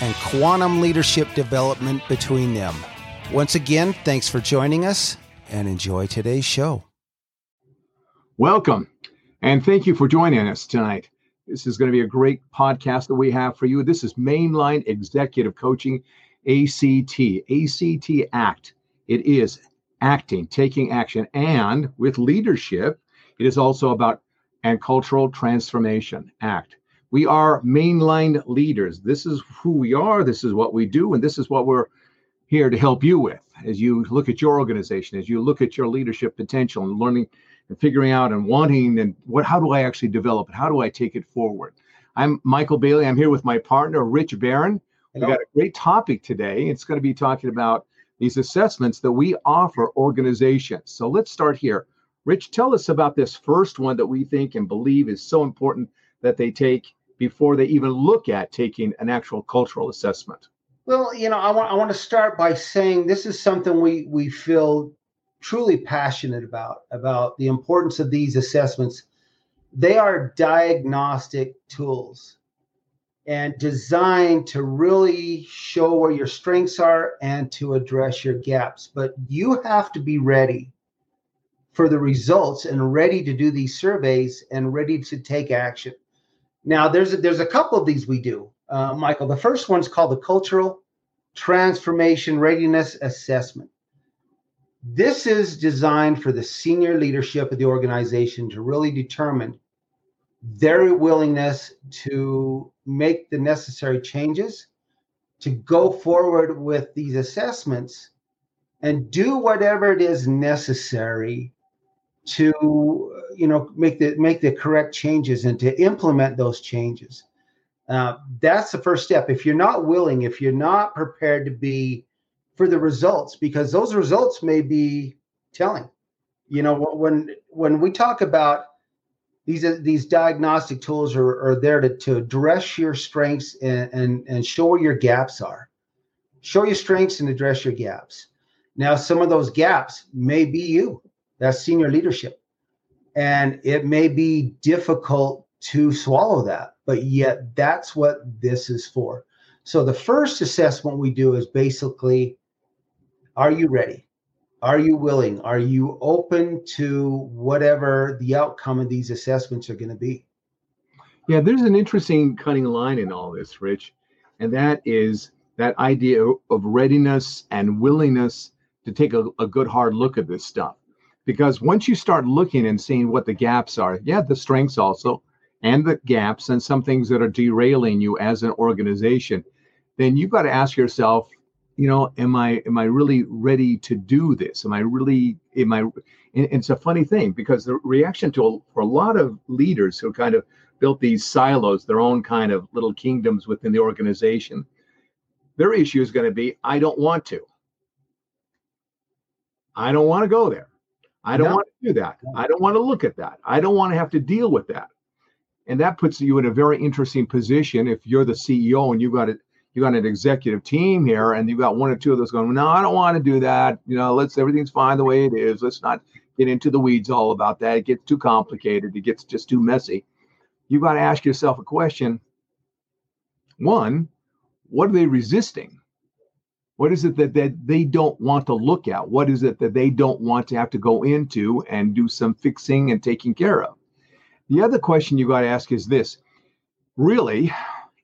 and quantum leadership development between them. Once again, thanks for joining us and enjoy today's show. Welcome, and thank you for joining us tonight. This is going to be a great podcast that we have for you. This is Mainline Executive Coaching ACT, ACT ACT. It is acting, taking action, and with leadership, it is also about and cultural transformation act. We are mainline leaders. This is who we are, this is what we do, and this is what we're here to help you with as you look at your organization, as you look at your leadership potential and learning and figuring out and wanting and what how do I actually develop it? How do I take it forward? I'm Michael Bailey. I'm here with my partner, Rich Barron. We've got a great topic today. It's going to be talking about these assessments that we offer organizations. So let's start here. Rich, tell us about this first one that we think and believe is so important that they take before they even look at taking an actual cultural assessment. Well, you know, I want I want to start by saying this is something we we feel truly passionate about about the importance of these assessments. They are diagnostic tools and designed to really show where your strengths are and to address your gaps. But you have to be ready for the results and ready to do these surveys and ready to take action. Now, there's a, there's a couple of these we do, uh, Michael. The first one's called the Cultural Transformation Readiness Assessment. This is designed for the senior leadership of the organization to really determine their willingness to make the necessary changes, to go forward with these assessments and do whatever it is necessary to you know make the make the correct changes and to implement those changes. Uh, that's the first step. If you're not willing if you're not prepared to be for the results because those results may be telling. You know when when we talk about these these diagnostic tools are, are there to, to address your strengths and, and and show where your gaps are. Show your strengths and address your gaps. Now some of those gaps may be you that's senior leadership and it may be difficult to swallow that but yet that's what this is for so the first assessment we do is basically are you ready are you willing? Are you open to whatever the outcome of these assessments are going to be? Yeah, there's an interesting cutting line in all this, Rich, and that is that idea of readiness and willingness to take a, a good hard look at this stuff. Because once you start looking and seeing what the gaps are, yeah, the strengths also, and the gaps and some things that are derailing you as an organization, then you've got to ask yourself, you know am i am i really ready to do this? Am i really am i it's a funny thing because the reaction to a, for a lot of leaders who kind of built these silos their own kind of little kingdoms within the organization their issue is going to be i don't want to. I don't want to go there i don't no. want to do that i don't want to look at that i don't want to have to deal with that and that puts you in a very interesting position if you're the ceo and you've got it you got an executive team here and you've got one or two of those going, no, I don't want to do that. You know, let's everything's fine the way it is. Let's not get into the weeds all about that. It gets too complicated. It gets just too messy. You've got to ask yourself a question. One, what are they resisting? What is it that, that they don't want to look at? What is it that they don't want to have to go into and do some fixing and taking care of? The other question you got to ask is this really,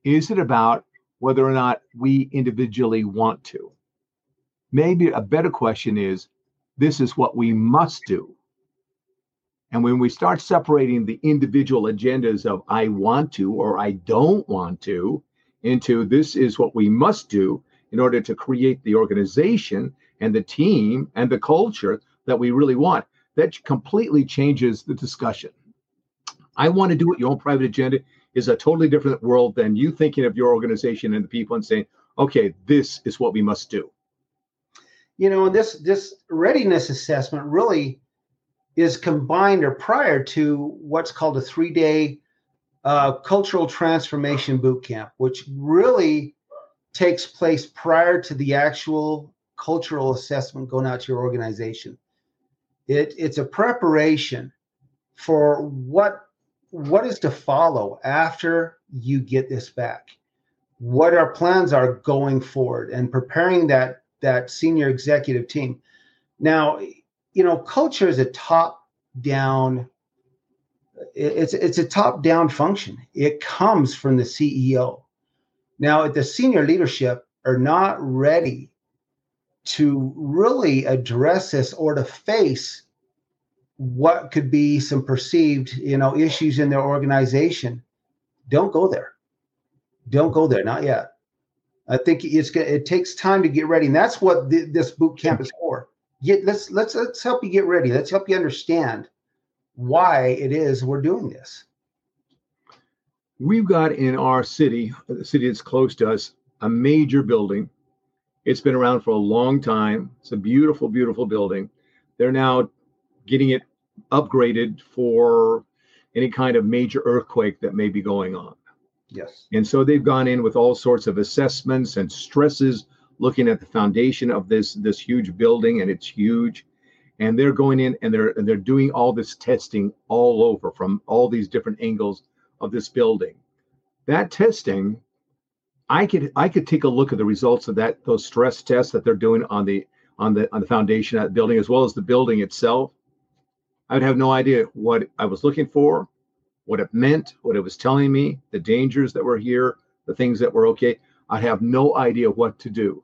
is it about whether or not we individually want to. Maybe a better question is this is what we must do. And when we start separating the individual agendas of I want to or I don't want to into this is what we must do in order to create the organization and the team and the culture that we really want, that completely changes the discussion. I want to do it your own private agenda is a totally different world than you thinking of your organization and the people and saying, okay, this is what we must do. You know, this this readiness assessment really is combined or prior to what's called a three day uh, cultural transformation boot camp, which really takes place prior to the actual cultural assessment going out to your organization. It, it's a preparation for what what is to follow after you get this back. What our plans are going forward and preparing that that senior executive team. Now you know culture is a top down it's it's a top down function. It comes from the ceo now if the senior leadership are not ready to really address this or to face what could be some perceived you know issues in their organization don't go there. Don't go there not yet. I think it's it takes time to get ready and that's what th- this boot camp is for. Get let's let's let's help you get ready. Let's help you understand why it is we're doing this we've got in our city the city that's close to us a major building it's been around for a long time it's a beautiful beautiful building they're now getting it upgraded for any kind of major earthquake that may be going on. Yes. And so they've gone in with all sorts of assessments and stresses looking at the foundation of this this huge building and it's huge and they're going in and they're and they're doing all this testing all over from all these different angles of this building. That testing I could I could take a look at the results of that those stress tests that they're doing on the on the on the foundation of that building as well as the building itself I would have no idea what I was looking for, what it meant, what it was telling me, the dangers that were here, the things that were okay. I'd have no idea what to do.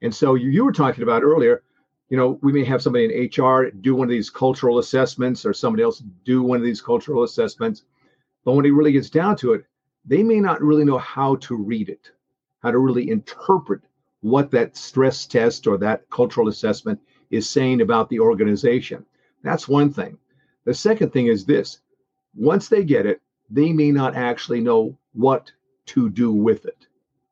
And so you, you were talking about earlier, you know, we may have somebody in HR do one of these cultural assessments or somebody else do one of these cultural assessments. But when it really gets down to it, they may not really know how to read it, how to really interpret what that stress test or that cultural assessment is saying about the organization. That's one thing. The second thing is this once they get it, they may not actually know what to do with it.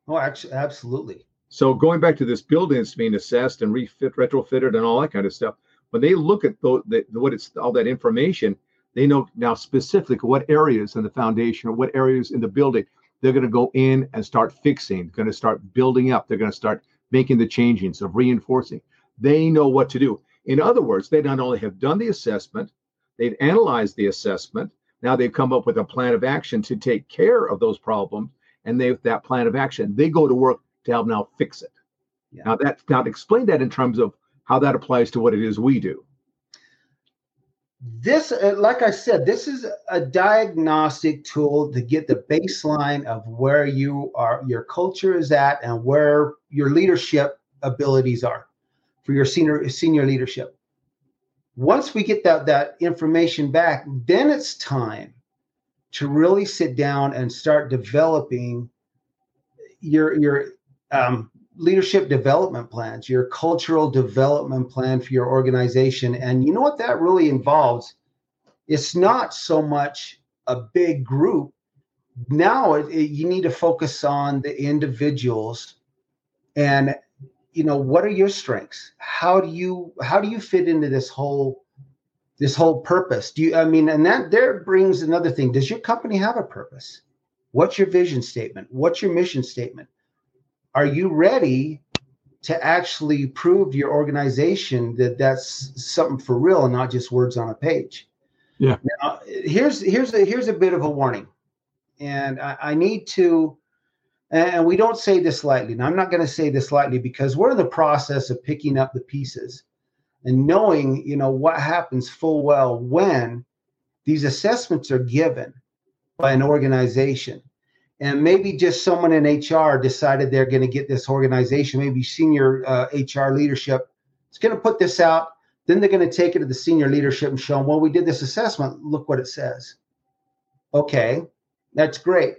Oh, actually, absolutely. So going back to this building that's being assessed and refit, retrofitted, and all that kind of stuff, when they look at the, the, what it's all that information, they know now specifically what areas in the foundation or what areas in the building they're going to go in and start fixing, going to start building up. They're going to start making the changings of reinforcing. They know what to do. In other words, they not only have done the assessment, they've analyzed the assessment. Now they've come up with a plan of action to take care of those problems, and they that plan of action they go to work to help now fix it. Yeah. Now that now explain that in terms of how that applies to what it is we do. This, uh, like I said, this is a diagnostic tool to get the baseline of where you are, your culture is at, and where your leadership abilities are for your senior senior leadership. Once we get that that information back, then it's time to really sit down and start developing your your um, leadership development plans, your cultural development plan for your organization. And you know what that really involves? It's not so much a big group. Now it, it, you need to focus on the individuals. And you know what are your strengths? How do you how do you fit into this whole this whole purpose? Do you i mean and that there brings another thing. Does your company have a purpose? What's your vision statement? What's your mission statement are you ready to actually prove to your organization that that's something for real and not just words on a page yeah now here's here's a here's a bit of a warning and i, I need to and we don't say this lightly. And I'm not going to say this lightly because we're in the process of picking up the pieces and knowing, you know, what happens full well when these assessments are given by an organization. And maybe just someone in hr decided they're going to get this organization maybe senior uh, hr leadership is going to put this out then they're going to take it to the senior leadership and show them well we did this assessment. Look what it says. Okay that's great.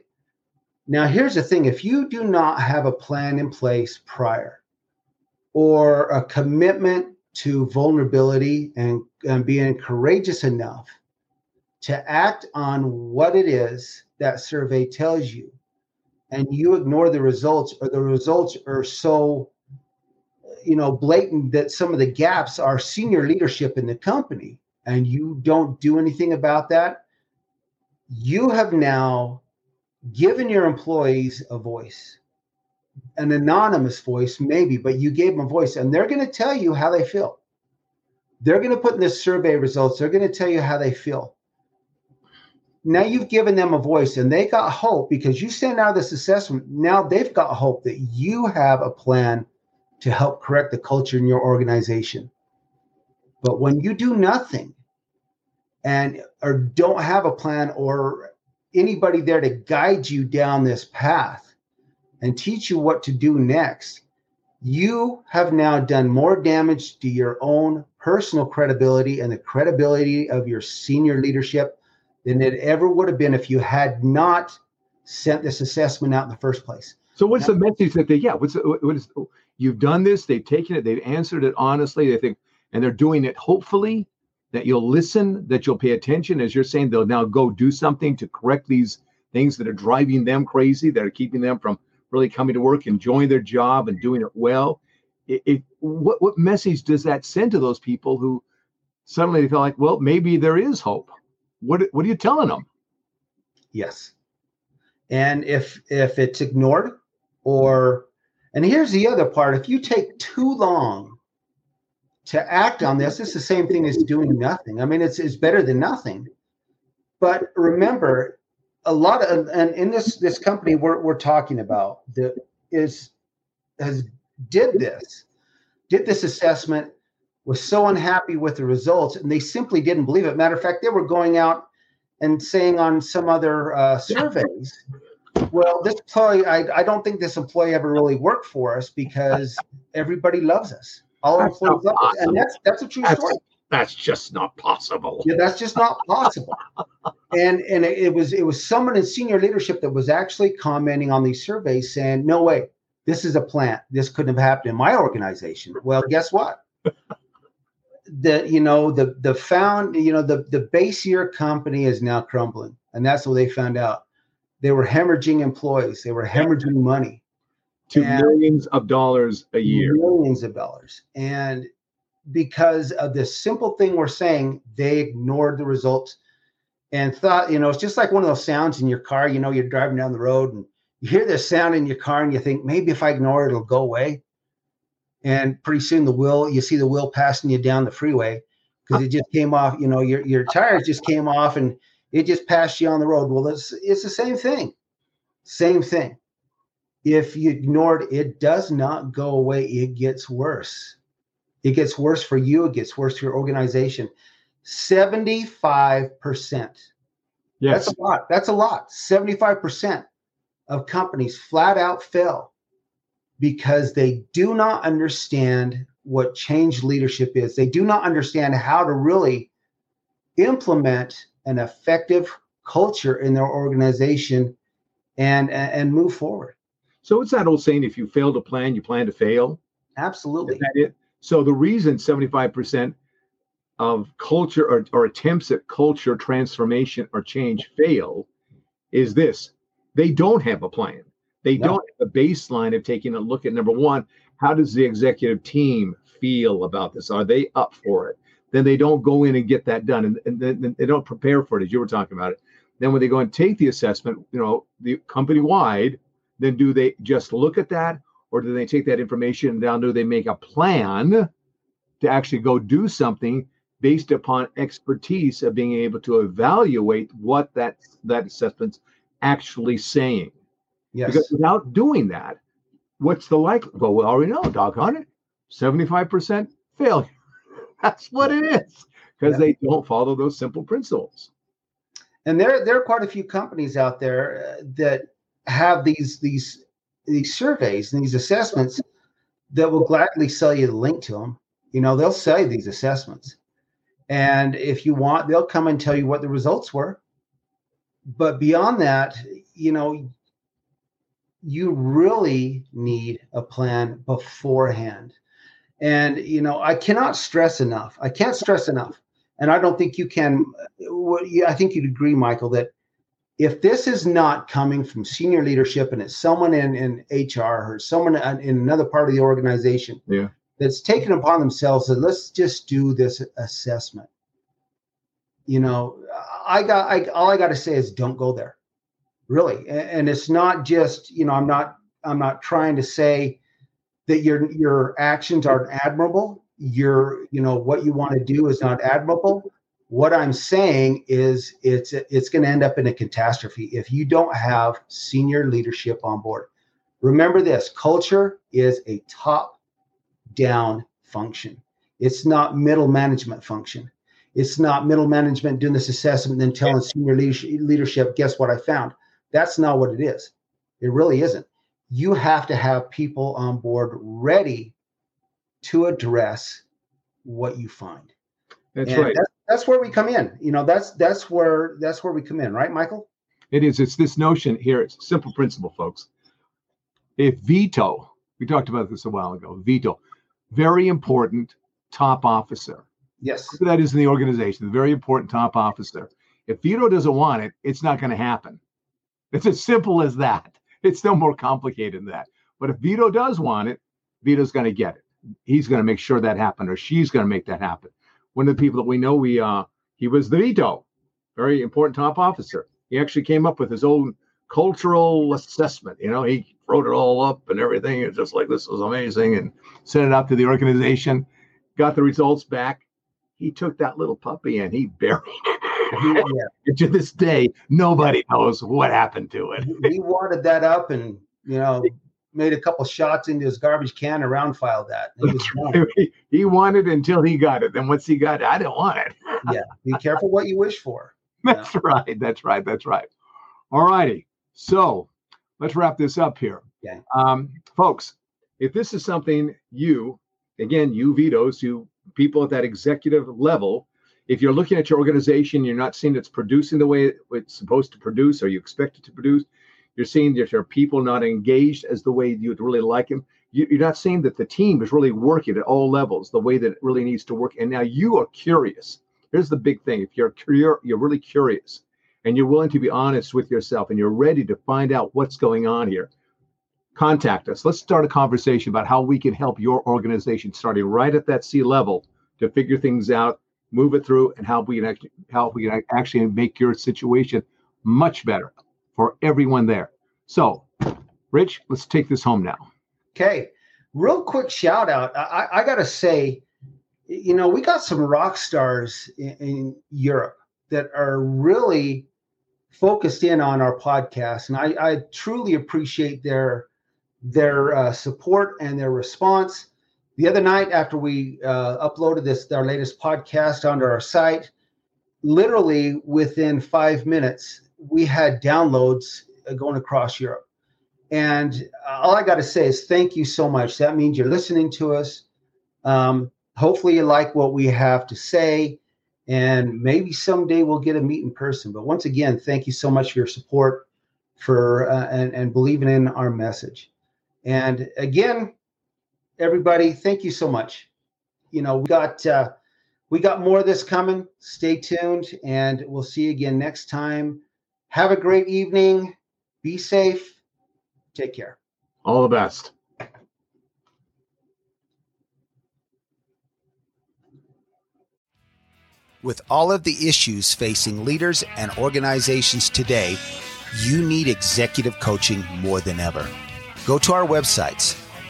Now here's the thing. If you do not have a plan in place prior or a commitment to vulnerability and, and being courageous enough to act on what it is that survey tells you. And you ignore the results or the results are so you know blatant that some of the gaps are senior leadership in the company and you don't do anything about that. You have now given your employees a voice an anonymous voice maybe but you gave them a voice and they're going to tell you how they feel. They're going to put in the survey results they're going to tell you how they feel now you've given them a voice and they got hope because you send out this assessment. Now they've got hope that you have a plan to help correct the culture in your organization. But when you do nothing and or don't have a plan or anybody there to guide you down this path and teach you what to do next, you have now done more damage to your own personal credibility and the credibility of your senior leadership than it ever would have been if you had not sent this assessment out in the first place. So what's now, the message that they yeah, what's what is you've done this, they've taken it, they've answered it honestly, they think and they're doing it hopefully that you'll listen, that you'll pay attention as you're saying they'll now go do something to correct these things that are driving them crazy, that are keeping them from really coming to work, enjoying their job and doing it well. It, it, what what message does that send to those people who suddenly feel like, well, maybe there is hope? What what are you telling them? Yes. And if if it's ignored or and here's the other part, if you take too long to act on this, it's the same thing as doing nothing. I mean, it's it's better than nothing. But remember, a lot of and in this this company we're we're talking about that is has did this, did this assessment was so unhappy with the results and they simply didn't believe it. Matter of fact, they were going out and saying on some other uh, surveys, well, this employee, I, I don't think this employee ever really worked for us because everybody loves us. All our employees love us. And that's that's a true that's, story. That's just not possible. Yeah, that's just not possible. and and it was it was someone in senior leadership that was actually commenting on these surveys saying, no way, this is a plant. This couldn't have happened in my organization. Well, guess what? The you know the the found you know the the base year company is now crumbling and that's what they found out. They were hemorrhaging employees. They were hemorrhaging money. To millions of dollars a year. millions of dollars. And because of this simple thing we're saying they ignored the results and thought you know it's just like one of those sounds in your car you know you're driving down the road and you hear this sound in your car and you think maybe if i ignore it it'll go away and pretty soon the wheel you see the wheel passing you down the freeway because it just came off you know your, your tires just came off and it just passed you on the road. Well it's it's the same thing. Same thing. If you ignored it does not go away. It gets worse. It gets worse for you. It gets worse for your organization. 75% yes. that's a lot. That's a lot. 75% of companies flat out fail because they do not understand what change leadership is. They do not understand how to really implement an effective culture in their organization and and move forward. So it's that old saying: if you fail to plan, you plan to fail. Absolutely. So the reason seventy-five percent of culture or, or attempts at culture transformation or change fail is this: they don't have a plan. They no. don't have a baseline of taking a look at number one, how does the executive team feel about this? Are they up for it? Then they don't go in and get that done, and, and then they don't prepare for it as you were talking about it. Then when they go and take the assessment, you know, the company wide, then do they just look at that, or do they take that information and down? Do they make a plan to actually go do something based upon expertise of being able to evaluate what that that assessment's actually saying? Yes. Because without doing that, what's the like? Well, we already know, doggone it, 75% failure. That's what it is because yeah. they don't follow those simple principles. And there, there are quite a few companies out there uh, that have these these these surveys and these assessments that will gladly sell you the link to them. You know, they'll sell you these assessments. And if you want, they'll come and tell you what the results were. But beyond that, you know, you really need a plan beforehand. And, you know, I cannot stress enough. I can't stress enough. And I don't think you can. I think you'd agree, Michael, that if this is not coming from senior leadership and it's someone in, in HR or someone in another part of the organization yeah. that's taken upon themselves that let's just do this assessment. You know, I got I, all I got to say is don't go there, really. And, it's not just you know I'm not I'm not trying to say that your your actions aren't admirable. Your you know what you want to do is not admirable what I'm saying is it's it's going to end up in a catastrophe if you don't have senior leadership on board. Remember this, culture is a top down function. It's not middle management function. It's not middle management doing this assessment and then telling senior leadership, guess what I found? That's not what it is. It really isn't. You have to have people on board ready to address what you find. That's and right. That's, that's where we come in. You know, that's that's where that's where we come in, right, Michael? It is. It's this notion here. It's a simple principle, folks. If Vito, we talked about this a while ago. Vito, very important top officer. Yes. That is in the organization, the very important top officer. If Vito doesn't want it, it's not going to happen. It's as simple as that. It's no more complicated than that. But if Vito does want it, Vito's going to get it. He's going to make sure that happen, or she's going to make that happen one of the people that we know, we uh, he was the Vito, very important top officer. He actually came up with his own cultural assessment. You know, he wrote it all up and everything. It's just like this was amazing, and sent it out to the organization. Got the results back. He took that little puppy and he buried it. yeah. to this day, nobody knows what happened to it. he wadded that up and you know made a couple shots into his garbage can and round filed that. He, he wanted until he got it. Then once he got it, I didn't want it. yeah. Be careful what you wish for. That's right. That's right. That's right. All righty. So let's wrap this up here. Yeah. Um, folks, if this is something you, again, you Vitos, you people at that executive level, if you're looking at your organization, you're not seeing it's producing the way it's supposed to produce or you expect it to produce, you're seeing that are people not engaged as the way you'd really like them. You, are not seeing that the team is really working at all levels the way that it really needs to work. And now you are curious. Here's the big thing: if you're curious, you're really curious, and you're willing to be honest with yourself, and you're ready to find out what's going on here. Contact us. Let's start a conversation about how we can help your organization, starting right at that C level, to figure things out, move it through, and how we can actually how we can actually make your situation much better for everyone there. So, Rich, let's take this home now. Okay. Real quick shout out. I, I got to say, you know, we got some rock stars in, in, Europe that are really focused in on our podcast. And I, I truly appreciate their their uh, support and their response. The other night, after we uh, uploaded this, our latest podcast onto our site, literally within five minutes, we had downloads uh, going across Europe. And all I got to say is thank you so much. That means you're listening to us. Um, hopefully, you like what we have to say. And maybe someday we'll get a meet in person. But once again, thank you so much for your support for uh, and, and believing in our message. And again, everybody, thank you so much. You know, we got uh, we got more of this coming. Stay tuned, and we'll see you again next time. Have a great evening. Be safe. Take care. All the best. With all of the issues facing leaders and organizations today, you need executive coaching more than ever. Go to our websites,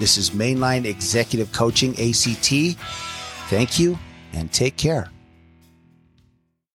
this is Mainline Executive Coaching ACT. Thank you and take care.